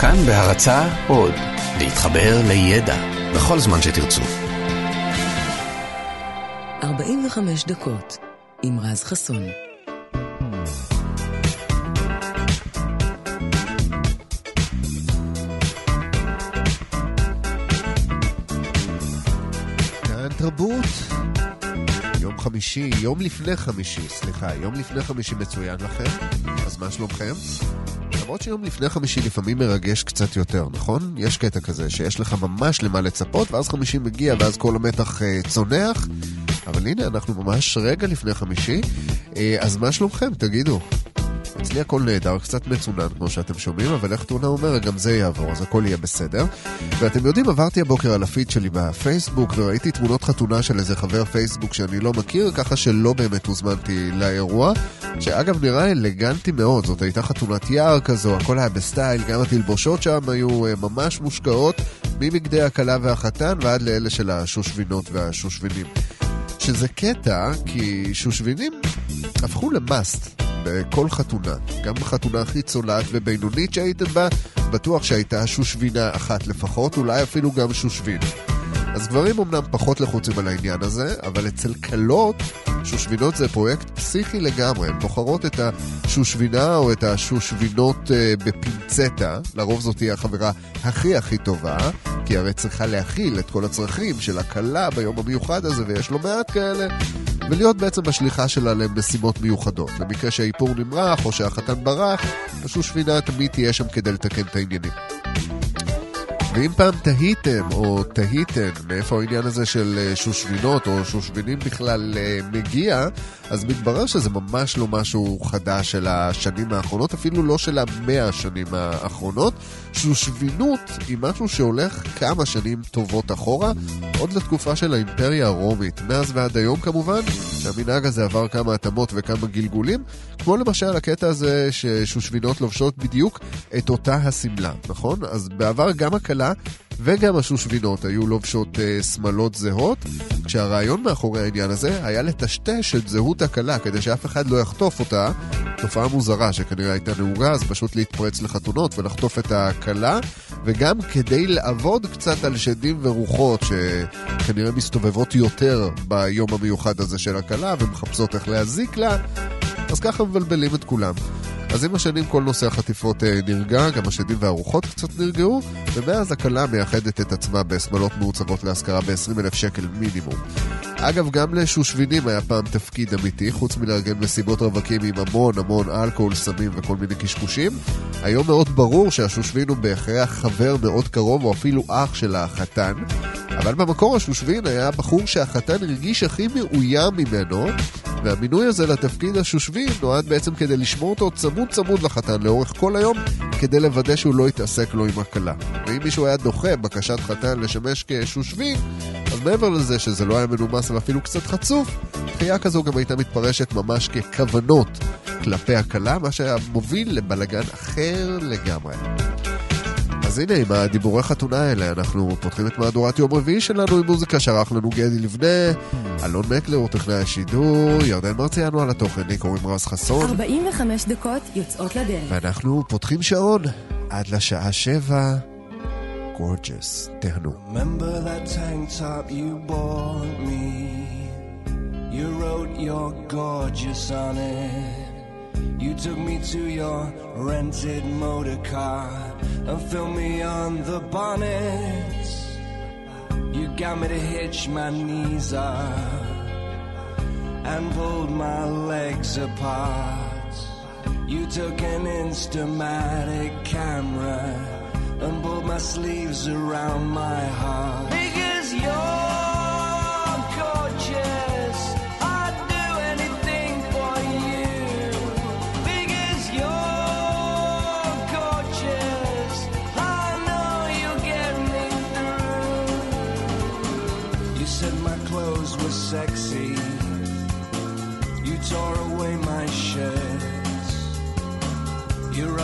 כאן בהרצה עוד, להתחבר לידע בכל זמן שתרצו. 45 דקות עם רז חסון. כאן תרבות. יום חמישי, יום לפני חמישי, סליחה, יום לפני חמישי מצוין לכם. אז מה שלומכם? למרות שיום לפני חמישי לפעמים מרגש קצת יותר, נכון? יש קטע כזה שיש לך ממש למה לצפות, ואז חמישי מגיע ואז כל המתח אה, צונח. אבל הנה, אנחנו ממש רגע לפני חמישי. אה, אז מה שלומכם? תגידו. אצלי הכל נהדר, קצת מצונן כמו שאתם שומעים, אבל איך טונה אומר, גם זה יעבור, אז הכל יהיה בסדר. ואתם יודעים, עברתי הבוקר על הפיד שלי בפייסבוק, וראיתי תמונות חתונה של איזה חבר פייסבוק שאני לא מכיר, ככה שלא באמת הוזמנתי לאירוע, שאגב נראה אלגנטי מאוד, זאת הייתה חתונת יער כזו, הכל היה בסטייל, גם התלבושות שם היו אה, ממש מושקעות, מבגדי הכלה והחתן ועד לאלה של השושבינות והשושבינים. שזה קטע, כי שושבינים הפכו ל must. בכל חתונה, גם בחתונה הכי צולעת ובינונית שהייתם בה, בטוח שהייתה שושבינה אחת לפחות, אולי אפילו גם שושבין. אז גברים אמנם פחות לחוצים על העניין הזה, אבל אצל כלות, שושבינות זה פרויקט פסיכי לגמרי. הן בוחרות את השושבינה או את השושבינות אה, בפינצטה, לרוב זאת תהיה החברה הכי הכי טובה, כי הרי צריכה להכיל את כל הצרכים של הכלה ביום המיוחד הזה, ויש לא מעט כאלה. ולהיות בעצם בשליחה שלה למשימות מיוחדות. למקרה שהאיפור נמרח או שהחתן ברח, השושבינה תמיד תהיה שם כדי לתקן את העניינים. ואם פעם תהיתם או תהיתם מאיפה העניין הזה של אה, שושבינות או שושבינים בכלל אה, מגיע, אז מתברר שזה ממש לא משהו חדש של השנים האחרונות, אפילו לא של המאה השנים האחרונות. שושבינות היא משהו שהולך כמה שנים טובות אחורה, עוד לתקופה של האימפריה הרומית, מאז ועד היום כמובן, שהמנהג הזה עבר כמה התאמות וכמה גלגולים, כמו למשל הקטע הזה ששושבינות לובשות בדיוק את אותה השמלה, נכון? אז בעבר גם הכלה וגם השושבינות היו לובשות אה, שמלות זהות, כשהרעיון מאחורי העניין הזה היה לטשטש את זהות הכלה כדי שאף אחד לא יחטוף אותה, תופעה מוזרה שכנראה הייתה נהוגה, אז פשוט להתפרץ לחתונות ולחטוף את הכלה, וגם כדי לעבוד קצת על שדים ורוחות שכנראה מסתובבות יותר ביום המיוחד הזה של הכלה ומחפשות איך להזיק לה, אז ככה מבלבלים את כולם. אז עם השנים כל נושא החטיפות אה, נרגע, גם השדים והרוחות קצת נרגעו, ומאז הכלה מייחדת את עצמה בשמלות מעוצבות להשכרה ב-20,000 שקל מינימום. אגב, גם לשושבינים היה פעם תפקיד אמיתי, חוץ מלארגן מסיבות רווקים עם המון המון אלכוהול, סמים וכל מיני קשקושים. היום מאוד ברור שהשושבין הוא בהכרח חבר מאוד קרוב או אפילו אח של החתן, אבל במקור השושבין היה הבחור שהחתן הרגיש הכי מאוים ממנו, והמינוי הזה לתפקיד השושבין נועד בעצם כדי לשמור אותו צמוד צמוד לחתן לאורך כל היום, כדי לוודא שהוא לא יתעסק לו עם הכלה. ואם מישהו היה דוחה בקשת חתן לשמש כשושבין, מעבר לזה שזה לא היה מנומס ואפילו קצת חצוף, דחייה כזו גם הייתה מתפרשת ממש ככוונות כלפי הכלה, מה שהיה מוביל לבלגן אחר לגמרי. אז הנה, עם הדיבורי חתונה האלה, אנחנו פותחים את מהדורת יום רביעי שלנו עם מוזיקה שערך לנו גדי לבנה, אלון מקלר הוא טכנאי השידור, ירדן מרציאנו על התוכן, לי קוראים רז חסון. 45 דקות יוצאות לדרך. ואנחנו פותחים שעון עד לשעה שבע. gorgeous Terno. Remember that tank top you bought me? You wrote your gorgeous on it. You took me to your rented motor car and filmed me on the bonnet. You got me to hitch my knees up and pulled my legs apart. You took an instamatic camera and pulled my sleeves around my heart. Because you're gorgeous, I'd do anything for you. Because you're gorgeous, I know you'll get me through. You said my clothes were sexy. You tore away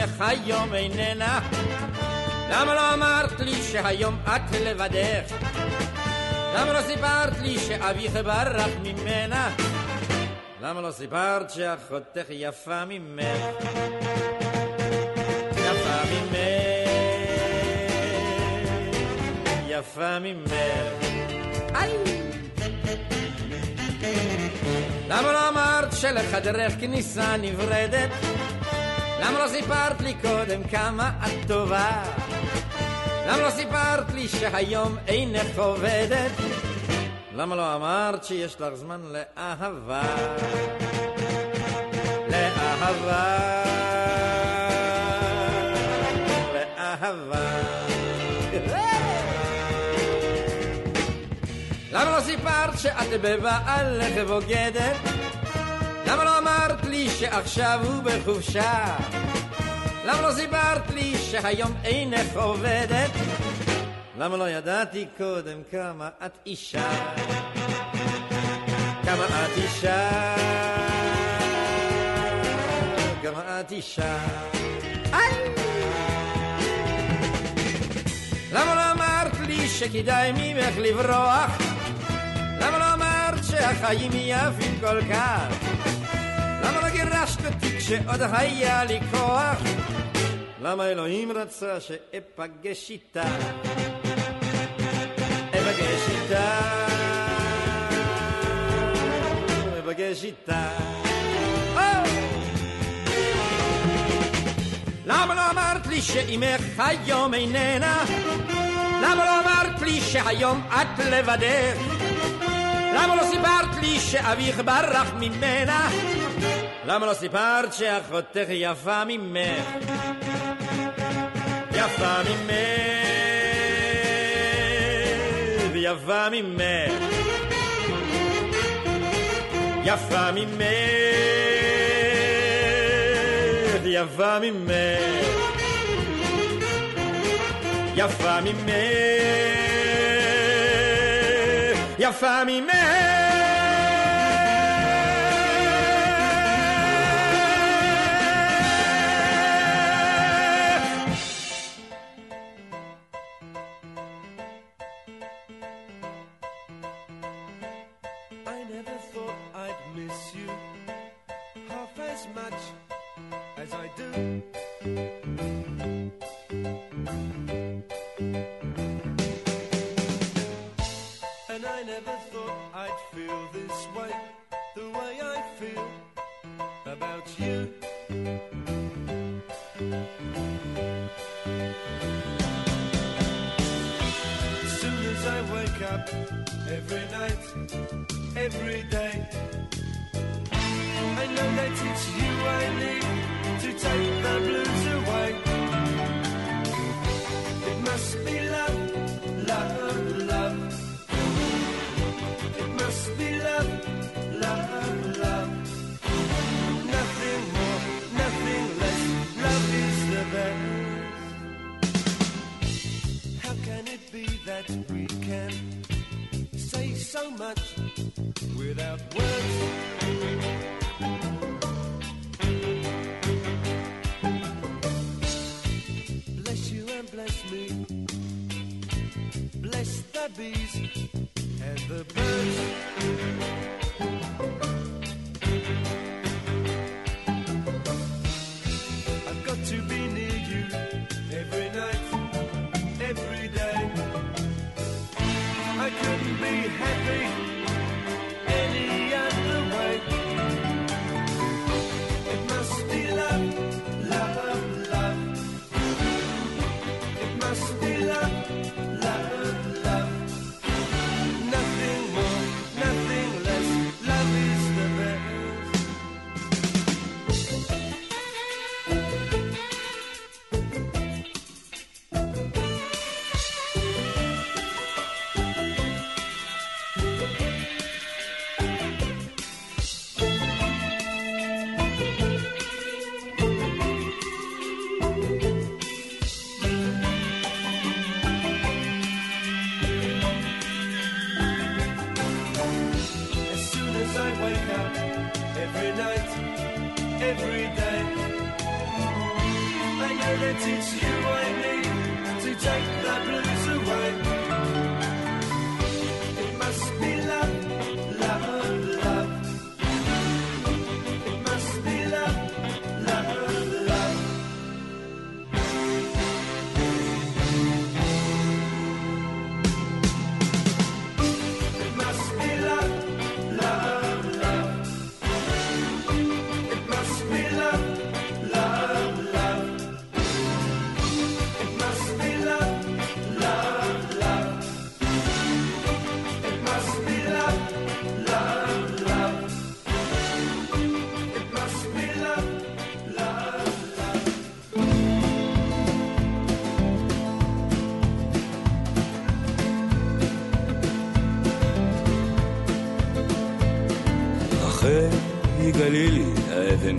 שאימך היום איננה? למה לא אמרת לי שהיום את לבדך? למה לא סיפרת לי שאביך ברח ממנה? למה לא סיפרת שאחותך יפה ממך? יפה ממך, יפה ממך. איי! למה לא אמרת שלחדרך כניסה נברדת? למה לא סיפרת לי קודם כמה את טובה? למה לא סיפרת לי שהיום אינך עובדת? למה לא אמרת שיש לך זמן לאהבה? לאהבה, לאהבה. למה לא סיפרת שאת בבעלך בוגדת? למה לא אמרת לי שעכשיו הוא בחופשה? למה לא סיפרת לי שהיום אינך עובדת? למה לא ידעתי קודם כמה את אישה? כמה את אישה? כמה את אישה? למה לא אמרת לי שכדאי ממך לברוח? שהחיים יפים כל כך? למה לא גירשת אותי כשעוד היה לי כוח? למה אלוהים רצה שאפגש איתה? אפגש איתה, אפגש איתה. למה לא אמרת לי שאימך היום איננה? למה לא אמרת לי שהיום את לבדך? למה לא סיפרת לי שאביך ברח ממנה? למה לא סיפרת שאחותך יפה ממך? יפה ממך, ויפה ממך. יפה ממך, יפה ממך. יפה ממך, יפה ממך. every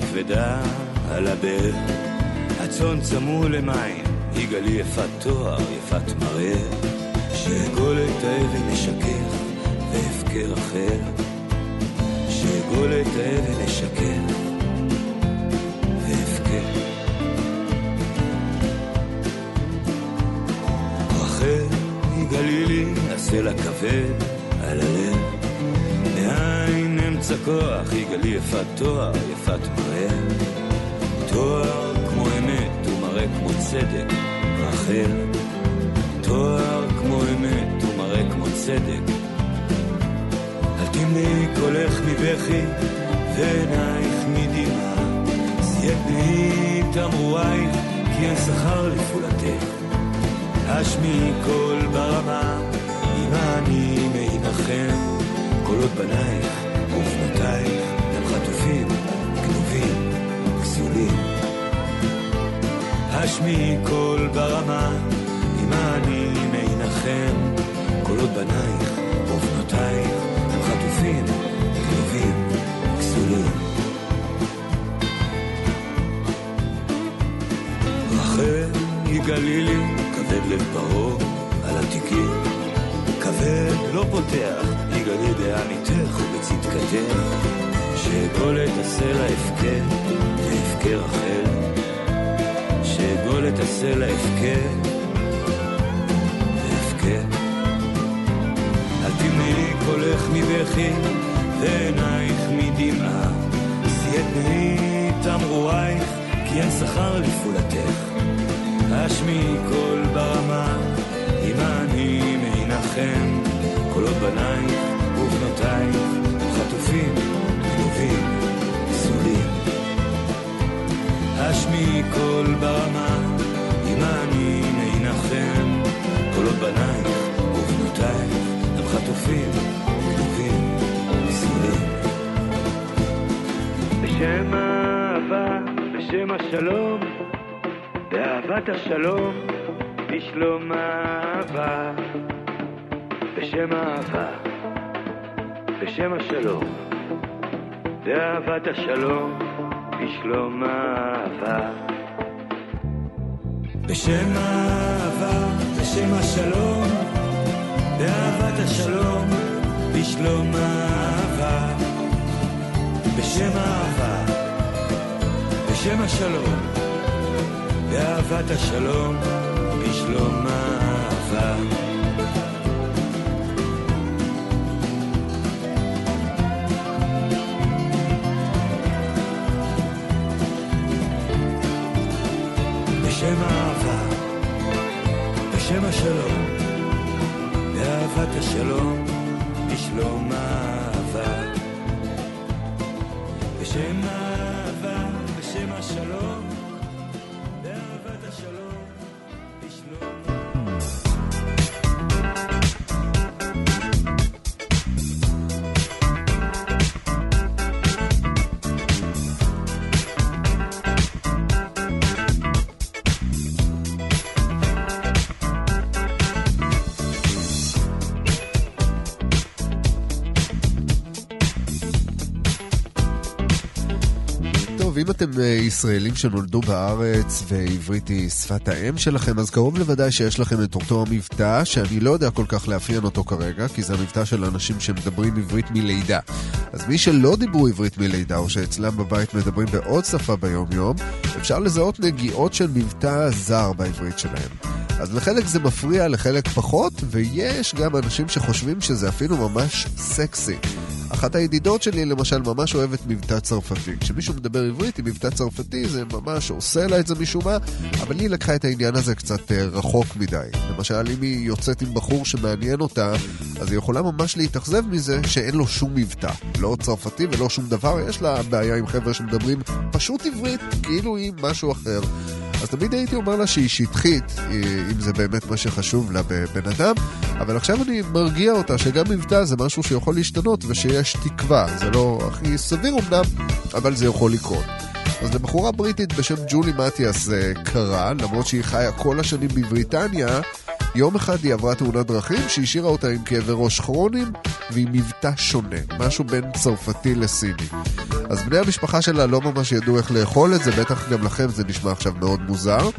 כבדה על הבאר, הצאן צמו למים, יגלי יפת תואר, יפת מראה, שאגול את האבן אשכך, והפקר אחר, שאגול את האבן אשכך, והפקר. אחרי יגלי לי הסלע כבד מאין אמצע כוח, יגלי יפת תואר, יפת מראה. תואר כמו אמת ומראה כמו צדק, רחל. תואר כמו אמת ומראה כמו צדק. אל תמנעי קולך מבכי ועינייך מדמעה. שיא פני תמרורייך כי אין שכר לפעולתך. השמיעי קול ברמה, אם אני מעמכם, קולות בנייך ובנותייך, הם חטופים, גנובים, כסולים. השמיעי קול ברמה, אם אני מעמכם, קולות בנייך ובנותייך, הם חטופים, גנובים, כסולים. רחל יגלי לי כבד לב ברור על התיקים כבד לא פותח יגלי ובצדקתך שאגול את הסלע הפקר והפקר רחל שאגול את הסלע הפקר והפקר אל תמנעי קולך מבכי ועינייך מדמעה. שיא פני תמרורייך כי אין שכר לפעולתך. השמיעי קול ברמה, אם אני מעינחם, קולות בנייך קול ברמה, אם אני מעינחם, קולות בנייך ובנותייך, הם חטופים, גנובים, פסולים. בשם האהבה, בשם השלום, באהבת השלום, בשלום אהבה, בשם אהבה, בשם השלום, באהבת השלום, בשלום אהבה. בשם אהבה, בשם השלום, באהבת השלום, בשלום אהבה, בשם אהבה, בשם השלום, באהבת השלום, בשלום אהבה. השלום, בשלום האהבה. בשם האהבה, בשם השלום, אתם אה, ישראלים שנולדו בארץ ועברית היא שפת האם שלכם, אז קרוב לוודאי שיש לכם את אותו המבטא, שאני לא יודע כל כך לאפיין אותו כרגע, כי זה המבטא של אנשים שמדברים עברית מלידה. אז מי שלא דיברו עברית מלידה, או שאצלם בבית מדברים בעוד שפה ביום-יום, אפשר לזהות נגיעות של מבטא זר בעברית שלהם. אז לחלק זה מפריע, לחלק פחות, ויש גם אנשים שחושבים שזה אפילו ממש סקסי. אחת הידידות שלי למשל ממש אוהבת מבטא צרפתי. כשמישהו מדבר עברית עם מבטא צרפתי זה ממש עושה לה את זה משום מה, אבל היא לקחה את העניין הזה קצת אה, רחוק מדי. למשל, אם היא יוצאת עם בחור שמעניין אותה, אז היא יכולה ממש להתאכזב מזה שאין לו שום מבטא. לא צרפתי ולא שום דבר, יש לה בעיה עם חבר'ה שמדברים פשוט עברית, כאילו היא משהו אחר. אז תמיד הייתי אומר לה שהיא שטחית, אה, אם זה באמת מה שחשוב לה בבן אדם, אבל עכשיו אני מרגיע אותה שגם מבטא זה משהו שיכול להשתנות ושיש תקווה. זה לא הכי סביר אמנם, אבל זה יכול לקרות. אז לבחורה בריטית בשם ג'ולי מתיאס זה קרה, למרות שהיא חיה כל השנים בבריטניה, יום אחד היא עברה תאונת דרכים שהשאירה אותה עם כאבי ראש כרוניים ועם מבטא שונה, משהו בין צרפתי לסיני. אז בני המשפחה שלה לא ממש ידעו איך לאכול את זה, בטח גם לכם זה נשמע עכשיו מאוד מוזר.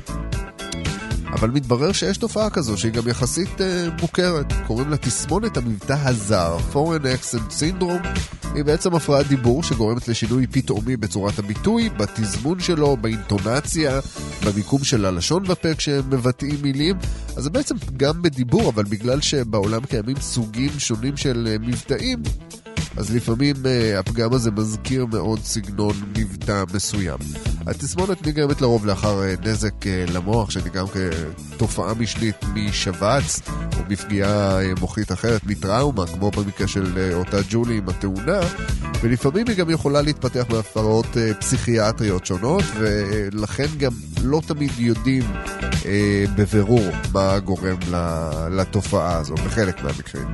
אבל מתברר שיש תופעה כזו שהיא גם יחסית אה, מוכרת. קוראים לה תסמונת המבטא הזר, Foreign Accent Syndrome. היא בעצם הפרעת דיבור שגורמת לשינוי פתאומי בצורת הביטוי, בתזמון שלו, באינטונציה, במיקום של הלשון בפה כשהם מבטאים מילים. אז זה בעצם פגם בדיבור, אבל בגלל שבעולם קיימים סוגים שונים של אה, מבטאים, אז לפעמים uh, הפגם הזה מזכיר מאוד סגנון מבטא מסוים. התסמונת נגרמת לרוב לאחר uh, נזק uh, למוח, שנגרם כתופעה משנית משבץ, או מפגיעה uh, מוחית אחרת, מטראומה, כמו במקרה של uh, אותה ג'ולי עם התאונה, ולפעמים היא גם יכולה להתפתח מהפרעות uh, פסיכיאטריות שונות, ולכן גם לא תמיד יודעים uh, בבירור מה גורם לתופעה הזו, בחלק מהמקרים.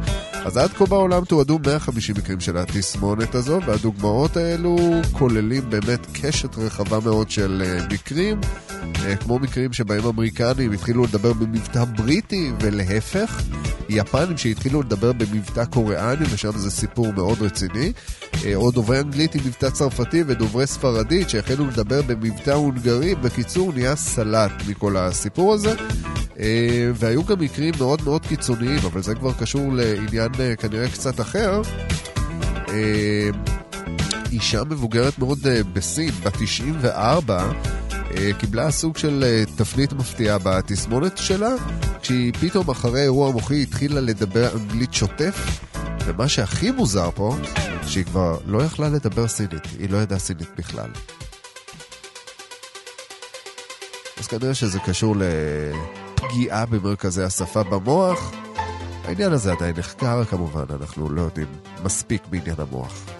אז עד כה בעולם תועדו 150 מקרים של התסמונת הזו, והדוגמאות האלו כוללים באמת קשת רחבה מאוד של uh, מקרים, uh, כמו מקרים שבהם אמריקנים התחילו לדבר במבטא בריטי ולהפך, יפנים שהתחילו לדבר במבטא קוריאני, ושם זה סיפור מאוד רציני, או דוברי אנגלית עם מבטא צרפתי ודוברי ספרדית שהחלו לדבר במבטא הונגרי, בקיצור נהיה סלט מכל הסיפור הזה. והיו גם מקרים מאוד מאוד קיצוניים, אבל זה כבר קשור לעניין כנראה קצת אחר. Uh, אישה מבוגרת מאוד uh, בסין, בת 94, uh, קיבלה סוג של uh, תפנית מפתיעה בתסמונת שלה, כשהיא פתאום אחרי אירוע מוחי התחילה לדבר אנגלית שוטף, ומה שהכי מוזר פה, שהיא כבר לא יכלה לדבר סינית, היא לא ידעה סינית בכלל. אז כנראה שזה קשור לפגיעה במרכזי השפה במוח. העניין הזה עדיין נחקר כמובן, אנחנו לא יודעים מספיק בעניין המוח.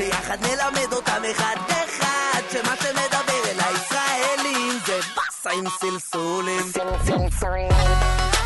ביחד נלמד אותם אחד אחד, שמה שמדבר אל הישראלים זה באסה עם סלסולים. סלסולים.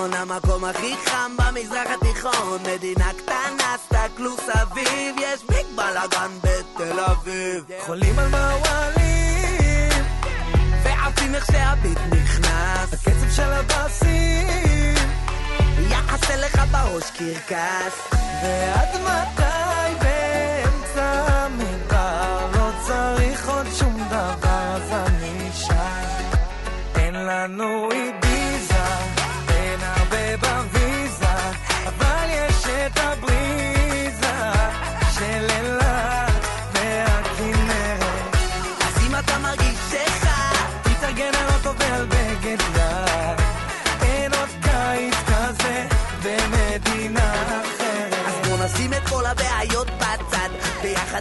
נכון, המקום הכי חם במזרח התיכון, מדינה קטנה, סתכלו סביב, יש ביג בלאגן בתל אביב. חולים על מעוולים, ועפים איך שהביט נכנס, הקצב של הבאסים, יחסה לך בראש קרקס. ועד מתי באמצע המדבר לא צריך עוד שום דבר, אז אני שם. אין לנו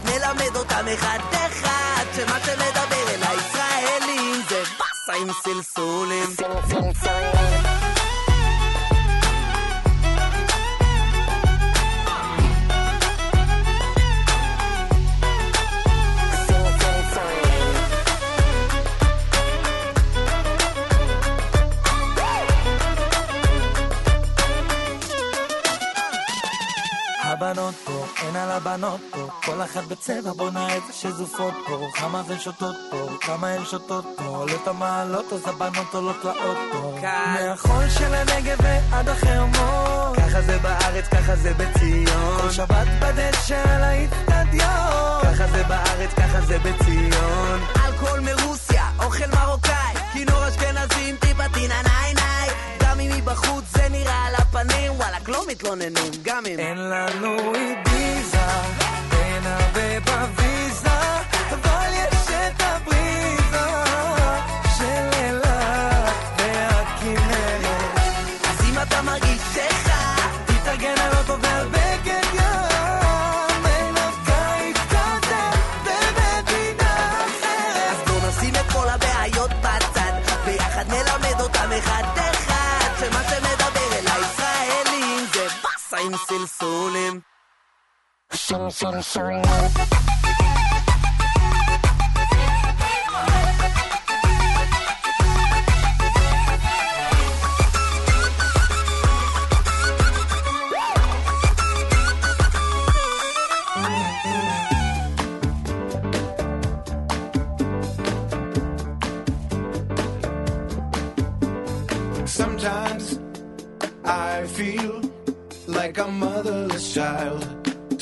נלמד אותם אחד-אחד, שמה שמדבר אל הישראלים זה באסה עם סלסולים. הבנות פה, אין על הבנות פה, כל אחת בצבע בונה את שזופות פה, כמה זה שותות פה, כמה הן שותות פה, עולות המעלות אז הבנות עולות לאוטו. מהחול של הנגב ועד החרמון, ככה זה בארץ, ככה זה בציון. כל שבת בדשא על האיצטדיון, ככה זה בארץ, ככה זה בציון. אלכוהול מרוסיה, אוכל מרוקאי, כינור אשכנזים, טיפה טינה ניי ניי. גם אם מבחוץ זה נראה על הפנים, וואלכ לא מתלוננים, גם אם... אין לנו איביזה, אין הרבה בוויזה, אבל יש את הבריזה של אילת והכנרת. אז אם אתה מרגיש שחד, תתארגן על אוטו ועל בגד ים. אין עוד קיץ כזה במדינה אחרת. אז בוא נשים את כל הבעיות בצד, ביחד נלמד אותם אחד-אחד, שמה שמדבר אל הישראלים זה באסה עם סלסולים. Sometimes I feel like a motherless child.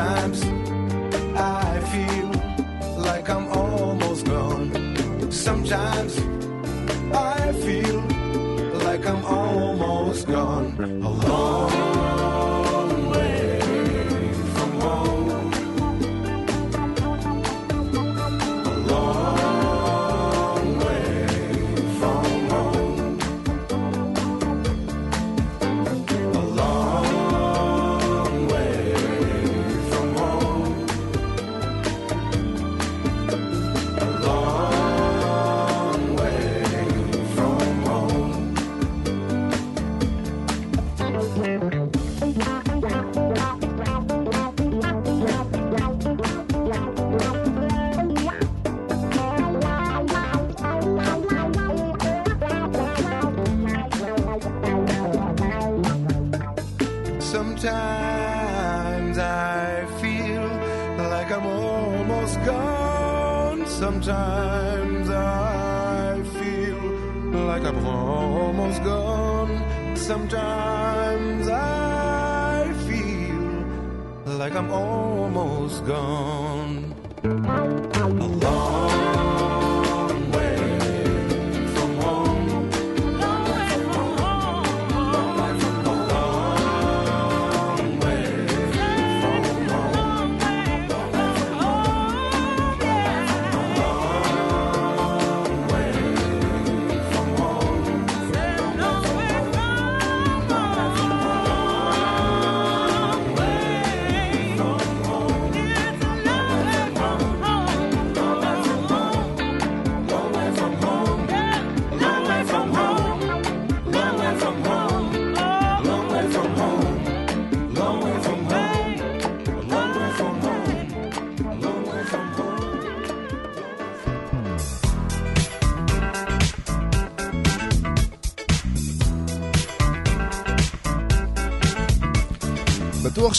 times.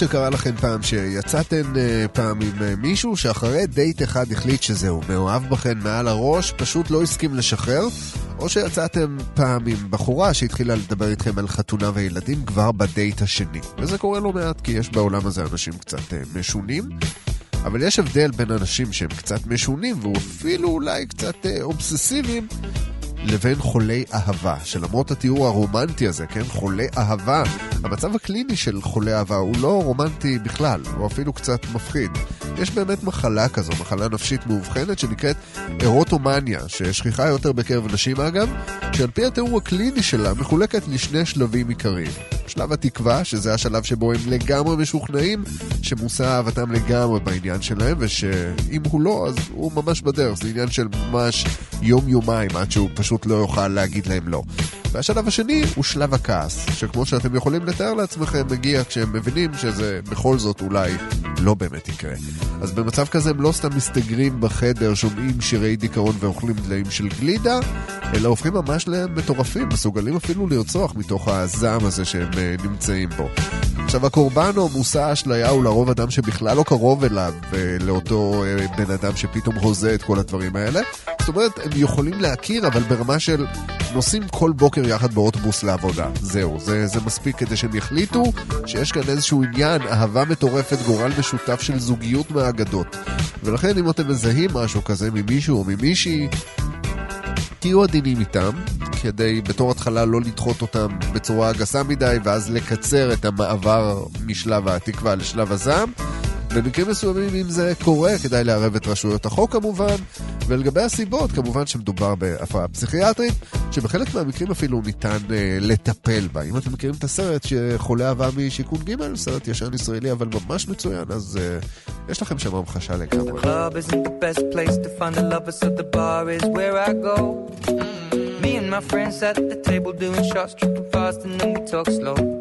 שקרה לכם פעם שיצאתם אה, פעם עם אה, מישהו שאחרי דייט אחד החליט שזהו, מאוהב בכם מעל הראש, פשוט לא הסכים לשחרר, או שיצאתם פעם עם בחורה שהתחילה לדבר איתכם על חתונה וילדים כבר בדייט השני. וזה קורה לא מעט כי יש בעולם הזה אנשים קצת אה, משונים. אבל יש הבדל בין אנשים שהם קצת משונים ואפילו אולי קצת אובססיביים לבין חולי אהבה, שלמרות התיאור הרומנטי הזה, כן, חולי אהבה, המצב הקליני של חולי אהבה הוא לא רומנטי בכלל, הוא אפילו קצת מפחיד. יש באמת מחלה כזו, מחלה נפשית מאובחנת שנקראת אירוטומניה, ששכיחה יותר בקרב נשים אגב, שעל פי התיאור הקליני שלה מחולקת לשני שלבים עיקריים. שלב התקווה, שזה השלב שבו הם לגמרי משוכנעים שמושא אהבתם לגמרי בעניין שלהם, ושאם הוא לא, אז הוא ממש בדרך, זה עניין של ממש יום-יומיים עד שהוא פשוט לא יוכל להגיד להם לא. והשלב השני הוא שלב הכעס, שכמו שאתם יכולים לתאר לעצמכם, מגיע כשהם מבינים שזה בכל זאת אולי לא באמת יקרה. אז במצב כזה הם לא סתם מסתגרים בחדר, שומעים שירי דיכאון ואוכלים דליים של גלידה, אלא הופכים ממש למטורפים, מסוגלים אפילו לרצוח מתוך הזעם הזה שהם אה, נמצאים בו. עכשיו הקורבן או מושא האשליה הוא לרוב אדם שבכלל לא קרוב אליו, לאותו אה, בן אדם שפתאום הוזה את כל הדברים האלה. זאת אומרת, הם יכולים להכיר, אבל ברמה של נוסעים כל בוקר יחד באוטובוס לעבודה. זהו, זה, זה מספיק כדי שהם יחליטו שיש כאן איזשהו עניין, אהבה מטורפת, גורל משותף של זוגיות מהאגדות. ולכן אם אתם מזהים משהו כזה ממישהו או ממישהי, תהיו עדינים איתם, כדי בתור התחלה לא לדחות אותם בצורה גסה מדי, ואז לקצר את המעבר משלב התקווה לשלב הזעם. במקרים מסוימים, אם זה קורה, כדאי לערב את רשויות החוק כמובן, ולגבי הסיבות, כמובן שמדובר בהפרעה פסיכיאטרית, שבחלק מהמקרים אפילו ניתן אה, לטפל בה. אם אתם מכירים את הסרט שחולה אהבה משיכון ג', סרט ישן ישראלי אבל ממש מצוין, אז אה, יש לכם שם המחשה לגמרי. Me and my friends at the table doing shots, tripping fast, and then we talk slow.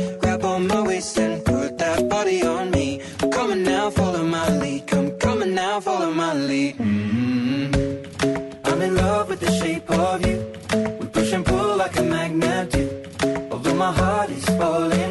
Of you. We push and pull like a magnet do. Although my heart is falling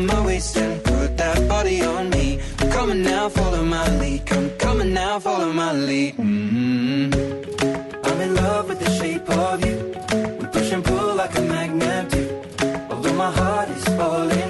On my waist and put that body on me. Come on now, follow my lead. Come, coming now, follow my lead. mm I'm in love with the shape of you. We push and pull like a magnet do. Although my heart is falling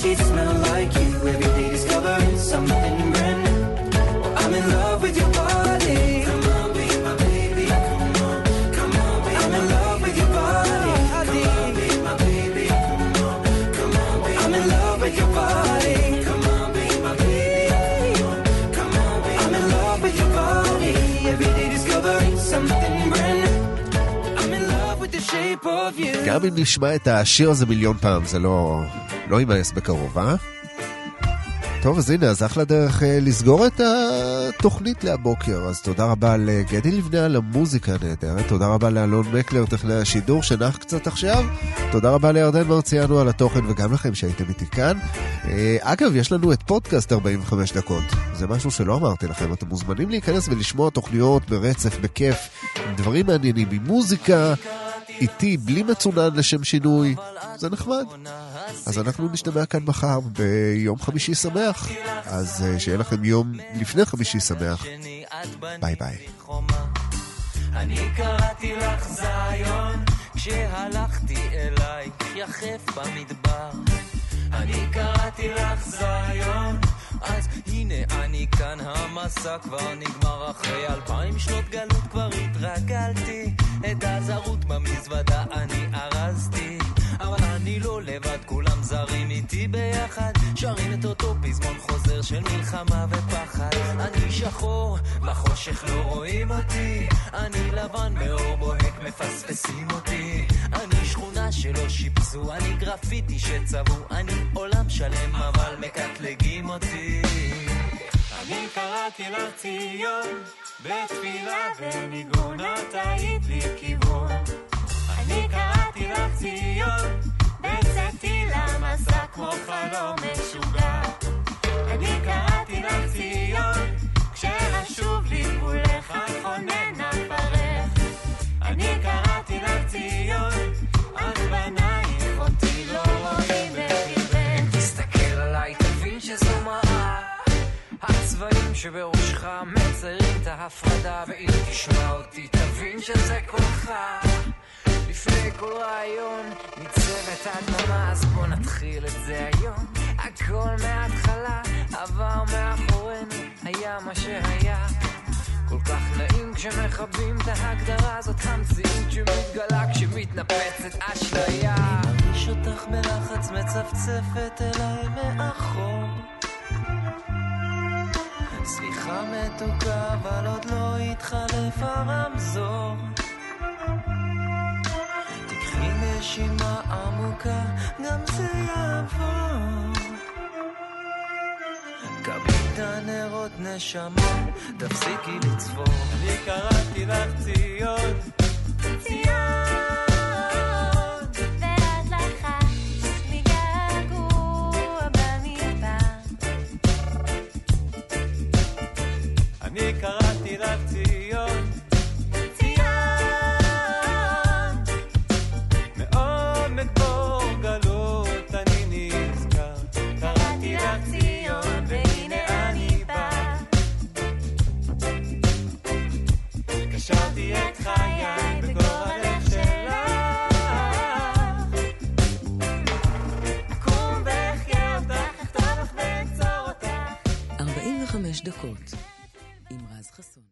sheets smell like you. Every day discovering something brand new. I'm in love with your body. Come on, be my baby. Come on, come on, be I'm in love with your body. Come on, be my baby. Come on, come on, be I'm in love with your body. Come on, be my baby. Come on, come on, be I'm in love with your body. Every day discovering something brand new. I'm in love with the shape of you. גם אם נשמע את השיר הזה מיליון פעם, זה לא, לא יימאס בקרוב, אה? טוב, אז הנה, אז אחלה דרך אה, לסגור את התוכנית להבוקר. אז תודה רבה לגדי לבנה על המוזיקה הנהדרת, תודה רבה לאלון מקלר, טכנאי השידור, שנח קצת עכשיו. תודה רבה לירדן מרציאנו על התוכן, וגם לכם שהייתם איתי כאן. אה, אגב, יש לנו את פודקאסט 45 דקות. זה משהו שלא אמרתי לכם, אתם מוזמנים להיכנס ולשמוע תוכניות ברצף, בכיף, דברים מעניינים, עם מוזיקה. איתי, בלי מצונן לשם שינוי, זה נחמד. אז אנחנו נשתמע כאן מחר ביום חמישי שמח. אז אה, שיהיה לכם יום לפני חמישי שמח. ביי ביי. אני קראתי לך זיון כשהלכתי אלייך יחף במדבר אני קראתי לך זיון אז הנה אני כאן המסע כבר נגמר. אחרי אלפיים שנות גלות כבר התרגלתי. את הזרות במזוודה אני ארזתי. אבל אני לא לבד כולם זרים איתי ביחד. שרים את אותו פזמון חוזר של מלחמה ופחד. אני שחור בחושך לא רואים אותי. אני לבן באור בוהק מפספסים אותי. אני שכונה שלא שיפצו אני גרפיטי שצבעו אני עולם שלם אבל מקטלגים אותי אני קראתי לך ציון, בתפילה וניגון את היית לי כיוון. אני קראתי לך ציון, בצאתי למסע כמו חלום משוגע. אני קראתי לך ציון, כשאשוב לי מולך חונן אפרך. אני קראתי לך ציון, את בנייך אותי לא רואים בקרבך. תסתכל עליי, תבין שזו מראה. הצבעים שבראשך מציירים את ההפרדה, ואם תשמע אותי, תבין שזה קולך. לפני כל רעיון ניצבת הדממה, אז בוא נתחיל את זה היום. הכל מההתחלה, עבר מאחורינו, היה מה שהיה. כל כך נעים כשמכבים את ההגדרה הזאת המציאות שמתגלה כשמתנפצת אשליה. אני מרגיש אותך בלחץ מצפצפת אליי מאחור. סליחה מתוקה, אבל עוד לא התחלף הרמזור. תקחי נשימה עמוקה, גם זה יעבור. את הנרות נשמה, תפסיקי לצפור. אני קראתי לך ציון, ציון. דקות.